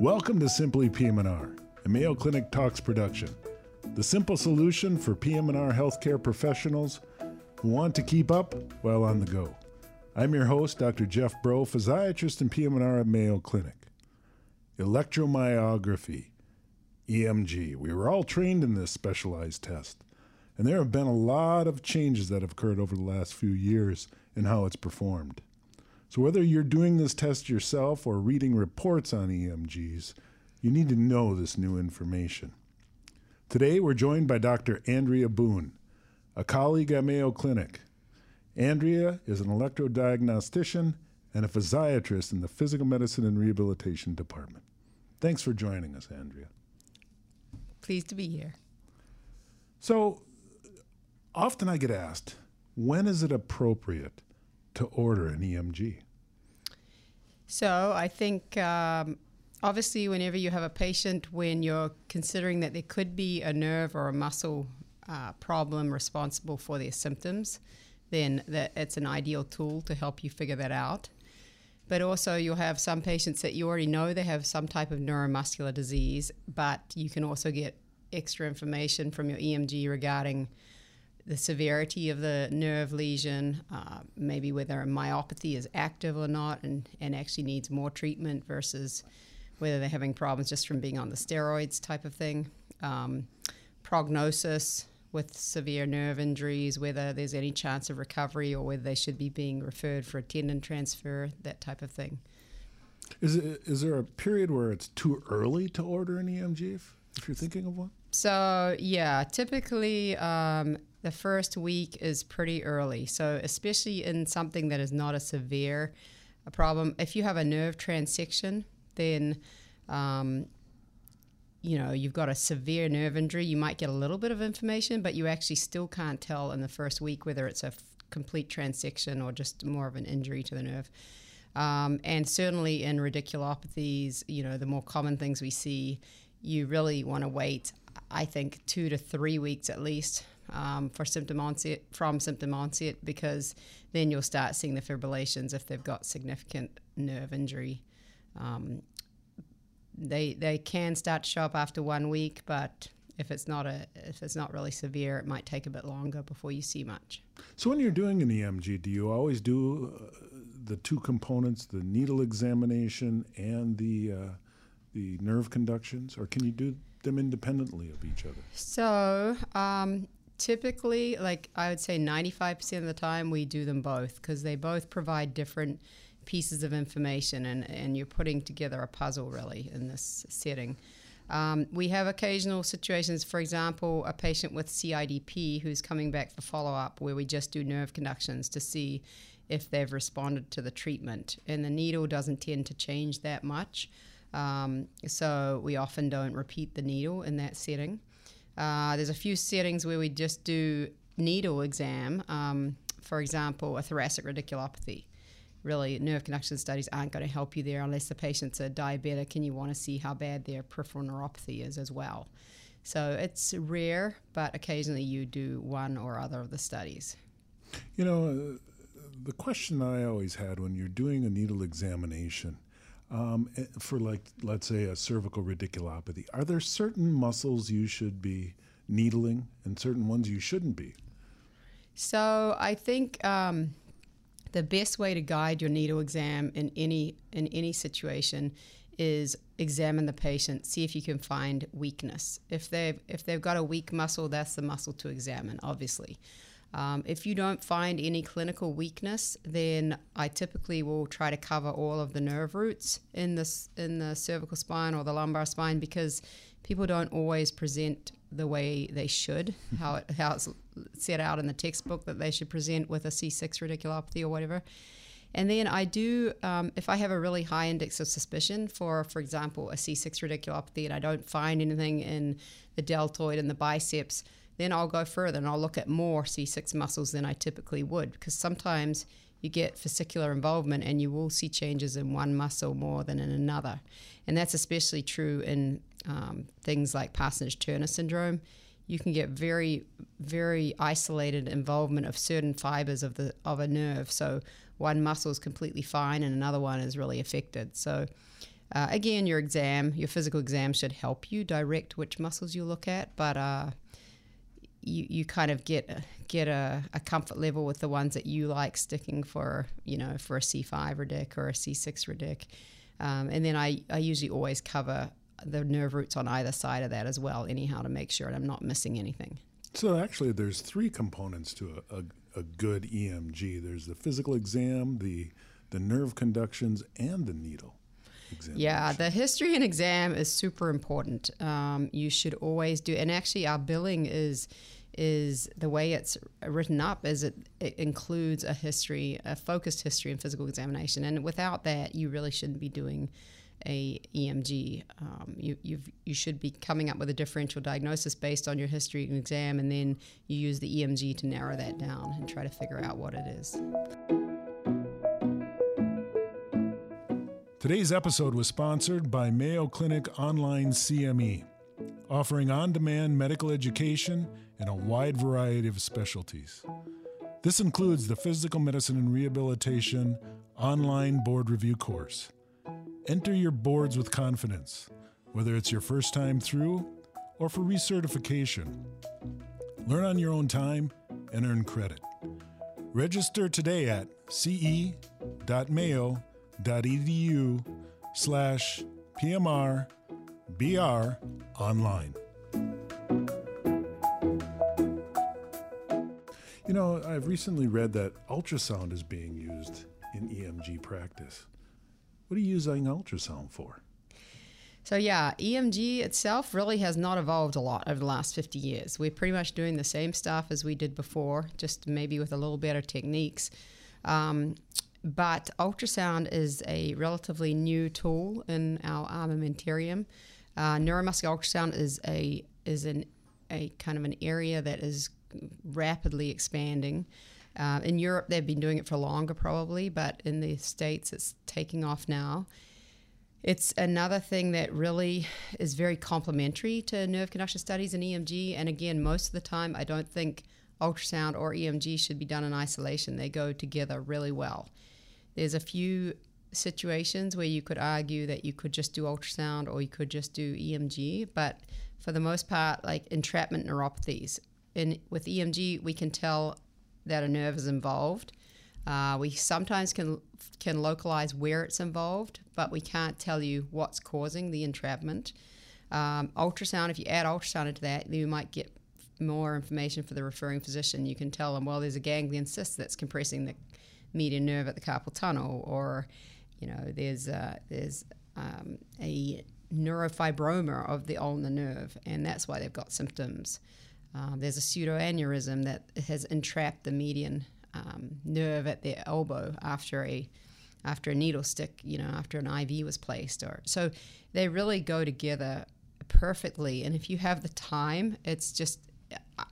Welcome to Simply PM&R, a Mayo Clinic Talks production. The simple solution for PM&R healthcare professionals who want to keep up while on the go. I'm your host, Dr. Jeff Brault, physiatrist and PM&R at Mayo Clinic. Electromyography, EMG. We were all trained in this specialized test, and there have been a lot of changes that have occurred over the last few years in how it's performed. So, whether you're doing this test yourself or reading reports on EMGs, you need to know this new information. Today, we're joined by Dr. Andrea Boon, a colleague at Mayo Clinic. Andrea is an electrodiagnostician and a physiatrist in the Physical Medicine and Rehabilitation Department. Thanks for joining us, Andrea. Pleased to be here. So, often I get asked, when is it appropriate to order an EMG? So I think um, obviously, whenever you have a patient, when you're considering that there could be a nerve or a muscle uh, problem responsible for their symptoms, then that it's an ideal tool to help you figure that out. But also, you'll have some patients that you already know they have some type of neuromuscular disease, but you can also get extra information from your EMG regarding the severity of the nerve lesion, uh, maybe whether a myopathy is active or not and, and actually needs more treatment versus whether they're having problems just from being on the steroids type of thing. Um, prognosis with severe nerve injuries, whether there's any chance of recovery or whether they should be being referred for a tendon transfer, that type of thing. Is, it, is there a period where it's too early to order an EMG if, if you're thinking of one? So, yeah, typically um, the first week is pretty early. So, especially in something that is not a severe problem, if you have a nerve transection, then um, you know you've got a severe nerve injury. You might get a little bit of information, but you actually still can't tell in the first week whether it's a f- complete transection or just more of an injury to the nerve. Um, and certainly in radiculopathies, you know, the more common things we see, you really want to wait. I think two to three weeks at least um, for symptom onset from symptom onset because then you'll start seeing the fibrillations if they've got significant nerve injury. Um, they they can start to show up after one week, but if it's not a if it's not really severe, it might take a bit longer before you see much. So when you're doing an EMG, do you always do uh, the two components, the needle examination and the uh, the nerve conductions, or can you do them independently of each other? So um, typically, like I would say 95% of the time, we do them both because they both provide different pieces of information and, and you're putting together a puzzle really in this setting. Um, we have occasional situations, for example, a patient with CIDP who's coming back for follow up where we just do nerve conductions to see if they've responded to the treatment. And the needle doesn't tend to change that much. Um, so we often don't repeat the needle in that setting. Uh, there's a few settings where we just do needle exam. Um, for example, a thoracic radiculopathy. Really, nerve conduction studies aren't going to help you there unless the patient's a diabetic and you want to see how bad their peripheral neuropathy is as well. So it's rare, but occasionally you do one or other of the studies. You know, uh, the question I always had when you're doing a needle examination um, eh, for, like, let's say, a cervical radiculopathy, are there certain muscles you should be needling and certain ones you shouldn't be? So I think um, the best way to guide your needle exam in any in any situation is examine the patient, see if you can find weakness. If they've if they've got a weak muscle, that's the muscle to examine, obviously. Um, if you don't find any clinical weakness, then I typically will try to cover all of the nerve roots in the in the cervical spine or the lumbar spine because people don't always present the way they should, how it, how it's set out in the textbook that they should present with a C6 radiculopathy or whatever. And then I do, um, if I have a really high index of suspicion for, for example, a C6 radiculopathy, and I don't find anything in the deltoid and the biceps, then I'll go further and I'll look at more C6 muscles than I typically would because sometimes you get fascicular involvement and you will see changes in one muscle more than in another. And that's especially true in um, things like Parsonage Turner syndrome. You can get very, very isolated involvement of certain fibers of the of a nerve. So one muscle is completely fine and another one is really affected. So Uh, again, your exam, your physical exam should help you direct which muscles you look at, but uh, you, you kind of get get a, a, comfort level with the ones that you like sticking for you know for a C5 radic or a C6 radic, um, and then I, I usually always cover the nerve roots on either side of that as well, anyhow, to make sure that I'm not missing anything. So actually, there's three components to a, a, a good EMG. There's the physical exam, the the nerve conductions, and the needle. Yeah, the history and exam is super important. Um, you should always do, and actually, our billing is is the way it's written up is it, it includes a history, a focused history and physical examination, and without that, you really shouldn't be doing a EMG. Um, you you should be coming up with a differential diagnosis based on your history and exam, and then you use the EMG to narrow that down and try to figure out what it is. Today's episode was sponsored by Mayo Clinic Online CME, offering on demand medical education in a wide variety of specialties. This includes the Physical Medicine and Rehabilitation online board review course. Enter your boards with confidence, whether it's your first time through or for recertification. Learn on your own time and earn credit. Register today at ce.mayo.com edu slash PMR BR online. You know, I've recently read that ultrasound is being used in EMG practice. What are you using ultrasound for? So, yeah, EMG itself really has not evolved a lot over the last 50 years. We're pretty much doing the same stuff as we did before, just maybe with a little better techniques. Um, but ultrasound is a relatively new tool in our armamentarium. Uh, neuromuscular ultrasound is a is an a kind of an area that is rapidly expanding. Uh, in Europe, they've been doing it for longer, probably, but in the States, it's taking off now. It's another thing that really is very complementary to nerve conduction studies and EMG. And again, most of the time, I don't think ultrasound or EMG should be done in isolation. They go together really well. There's a few situations where you could argue that you could just do ultrasound or you could just do EMG, but for the most part, like entrapment neuropathies, in with EMG, we can tell that a nerve is involved. Uh, we sometimes can can localize where it's involved, but we can't tell you what's causing the entrapment. Um, ultrasound, if you add ultrasound into that, you might get more information for the referring physician. You can tell them, well, there's a ganglion cyst that's compressing the median nerve at the carpal tunnel, or you know, there's uh, there's um, a neurofibroma of the ulnar nerve, and that's why they've got symptoms. Um, there's a pseudoaneurysm that has entrapped the median um, nerve at their elbow after a after a needle stick, you know, after an IV was placed, or so they really go together perfectly. And if you have the time, it's just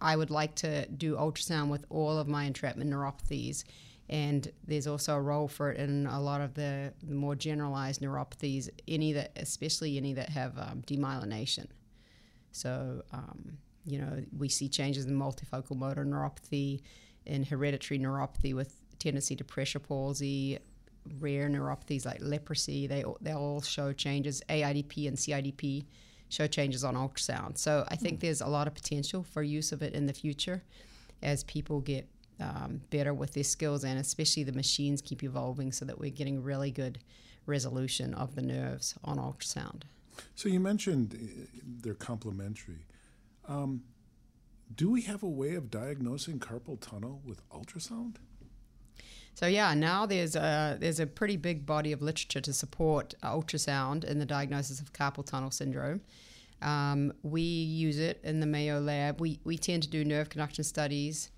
I would like to do ultrasound with all of my entrapment neuropathies and there's also a role for it in a lot of the, more generalized neuropathies, any that, especially any that have um, demyelination. So, um, you know, we see changes in multifocal motor neuropathy, in hereditary neuropathy with tendency to pressure palsy, rare neuropathies like leprosy. They they all show changes. AIDP and CIDP show changes on ultrasound. So I think mm. there's a lot of potential for use of it in the future as people get um, better with their skills, and especially the machines keep evolving so that we're getting really good resolution of the nerves on ultrasound. So you mentioned uh, they're complementary. Um, do we have a way of diagnosing carpal tunnel with ultrasound? So yeah, now there's a there's a pretty big body of literature to support ultrasound in the diagnosis of carpal tunnel syndrome. Um, we use it in the Mayo lab. We we tend to do nerve conduction studies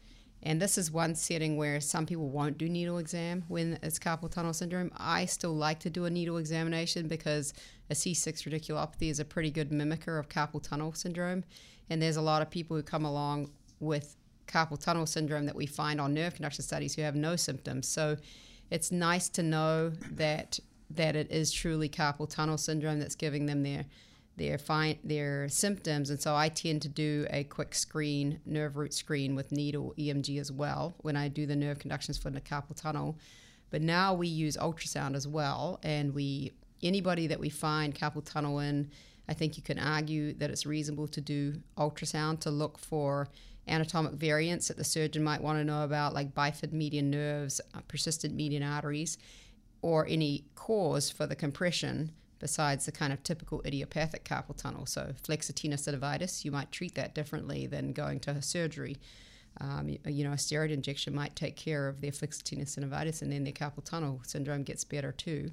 and this is one setting where some people won't do needle exam when it's carpal tunnel syndrome. I still like to do a needle examination because a C6 radiculopathy is a pretty good mimicker of carpal tunnel syndrome. And there's a lot of people who come along with carpal tunnel syndrome that we find on nerve conduction studies who have no symptoms. So it's nice to know that that it is truly carpal tunnel syndrome that's giving them their their find their symptoms, and so I tend to do a quick screen, nerve root screen with needle EMG as well when I do the nerve conductions for the carpal tunnel. But now we use ultrasound as well, and we anybody that we find carpal tunnel in, I think you can argue that it's reasonable to do ultrasound to look for anatomic variants that the surgeon might want to know about, like bifid median nerves, uh, persistent median arteries, or any cause for the compression besides the kind of typical idiopathic carpal tunnel. So, flexor tenosynovitis, you might treat that differently than going to surgery. Um, you, you, know, a steroid injection might take care of their flexor tenosynovitis, and then their carpal tunnel syndrome gets better too.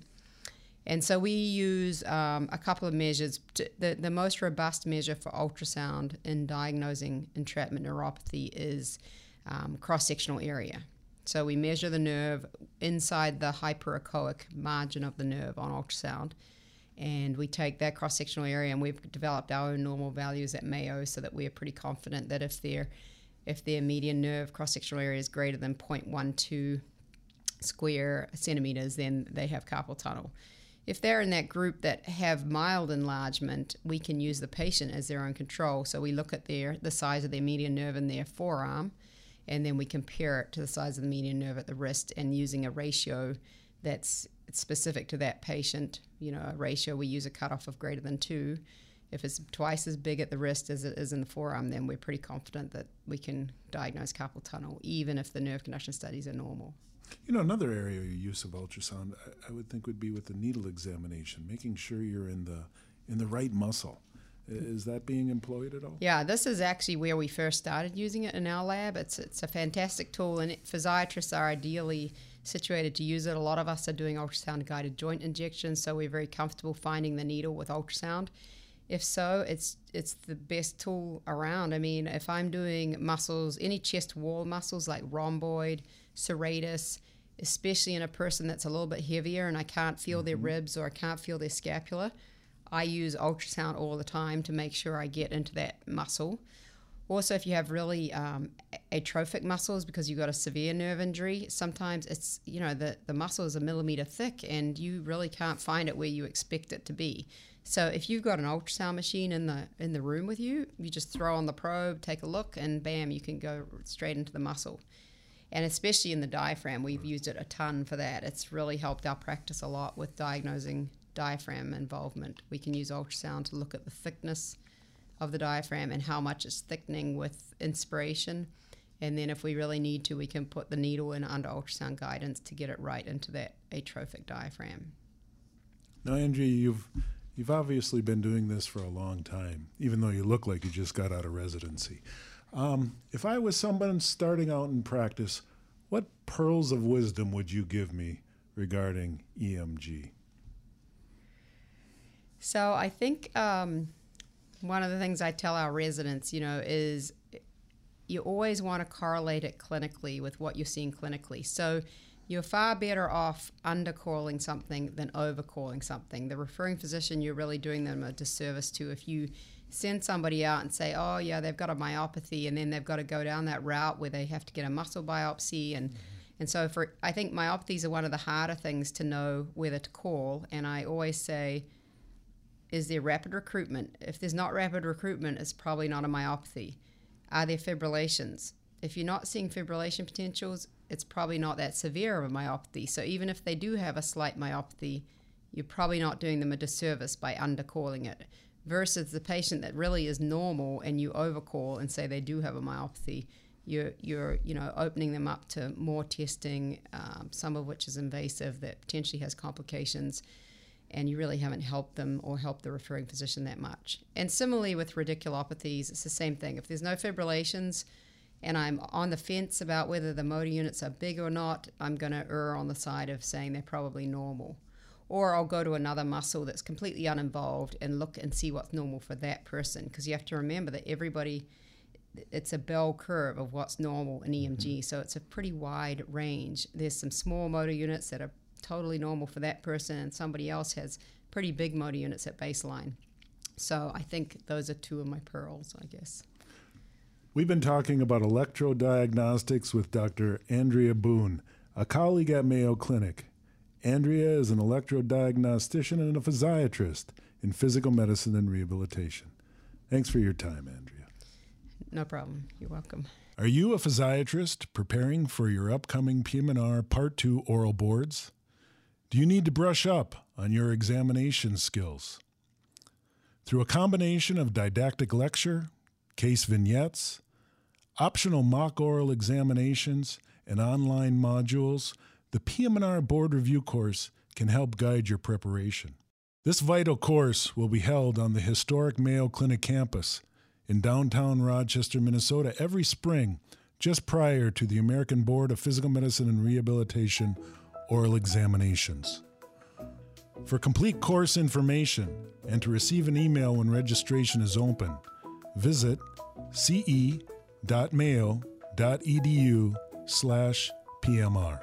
And so we use um, a couple of measures. To, the, the most robust measure for ultrasound in diagnosing entrapment neuropathy is um, cross sectional area. So we measure the nerve inside the hyperechoic margin of the nerve on ultrasound. And we take that cross sectional area and we've developed our own normal values at Mayo so that we are pretty confident that if their if their median nerve cross sectional area is greater than 0.12 square centimeters, then they have carpal tunnel if they're in that group that have mild enlargement, we can use the patient as their own control. So we look at their the size of their median nerve in their forearm, and then we compare it to the size of the median nerve at the wrist, and using a ratio that's specific to that patient. You know, a ratio we use a cutoff of greater than two. If it's twice as big at the wrist as it is in the forearm, then we're pretty confident that we can diagnose carpal tunnel, even if the nerve conduction studies are normal. You know, another area of use of ultrasound, I, I, would think, would be with the needle examination, making sure you're in the in the right muscle. Is that being employed at all? Yeah, this is actually where we first started using it in our lab. It's it's a fantastic tool, and it, physiatrists are ideally situated to use it. A lot of us are doing ultrasound guided joint injections, so we're very comfortable finding the needle with ultrasound. If so, it's it's the best tool around. I mean, if I'm doing muscles, any chest wall muscles like rhomboid, serratus, especially in a person that's a little bit heavier and I can't feel mm-hmm. their ribs or I can't feel their scapula. I use ultrasound all the time to make sure I get into that muscle. Also, if you have really um, atrophic muscles because you've got a severe nerve injury, sometimes it's, you know, the, the muscle is a millimeter thick and you really can't find it where you expect it to be. So if you've got an ultrasound machine in the in the room with you, you just throw on the probe, take a look, and bam, you can go straight into the muscle and especially in the diaphragm, we've used it a ton for that. It's really helped our practice a lot with diagnosing diaphragm involvement. We can use ultrasound to look at the thickness of the diaphragm and how much it's thickening with inspiration. And then, if we really need to, we can put the needle in under ultrasound guidance to get it right into that atrophic diaphragm. Now, Andrea, you've you've obviously been doing this for a long time, even though you look like you just got out of residency. Um, if I was someone starting out in practice, what pearls of wisdom would you give me regarding EMG? So I think um, one of the things I tell our residents, you know, is you always want to correlate it clinically with what you're seeing clinically. So you're far better off undercalling something than overcalling something. The referring physician, you're really doing them a disservice to if you send somebody out and say, oh, yeah, they've got a myopathy, and then they've got to go down that route where they have to get a muscle biopsy. And, mm-hmm. and so, for I think myopathies are one of the harder things to know whether to call. And I always say, is there rapid recruitment? If there's not rapid recruitment, it's probably not a myopathy. Are there fibrillations? If you're not seeing fibrillation potentials, it's probably not that severe of a myopathy. So even if they do have a slight myopathy, you're probably not doing them a disservice by undercalling it versus the patient that really is normal and you overcall and say they do have a myopathy you're, you're you know opening them up to more testing um, some of which is invasive that potentially has complications and you really haven't helped them or helped the referring physician that much and similarly with radiculopathies it's the same thing if there's no fibrillations and I'm on the fence about whether the motor units are big or not, I'm going to err on the side of saying they're probably normal or I'll go to another muscle that's completely uninvolved and look and see what's normal for that person. Because you have to remember that everybody, it's a bell curve of what's normal in EMG. Mm-hmm. So it's a pretty wide range. There's some small motor units that are totally normal for that person, and somebody else has pretty big motor units at baseline. So I think those are two of my pearls, I guess. We've been talking about electrodiagnostics with Dr. Andrea Boon, a colleague at Mayo Clinic. Andrea is an electrodiagnostician and a physiatrist in physical medicine and rehabilitation. Thanks for your time, Andrea. No problem. You're welcome. Are you a physiatrist preparing for your upcoming PM&R Part 2 oral boards? Do you need to brush up on your examination skills. Through a combination of didactic lecture, case vignettes, optional mock oral examinations, and online modules, the PM&R Board Review course can help guide your preparation. This vital course will be held on the historic Mayo Clinic campus in downtown Rochester, Minnesota every spring just prior to the American Board of Physical Medicine and Rehabilitation oral examinations. For complete course information and to receive an email when registration is open, visit ce.mayo.edu slash PMR.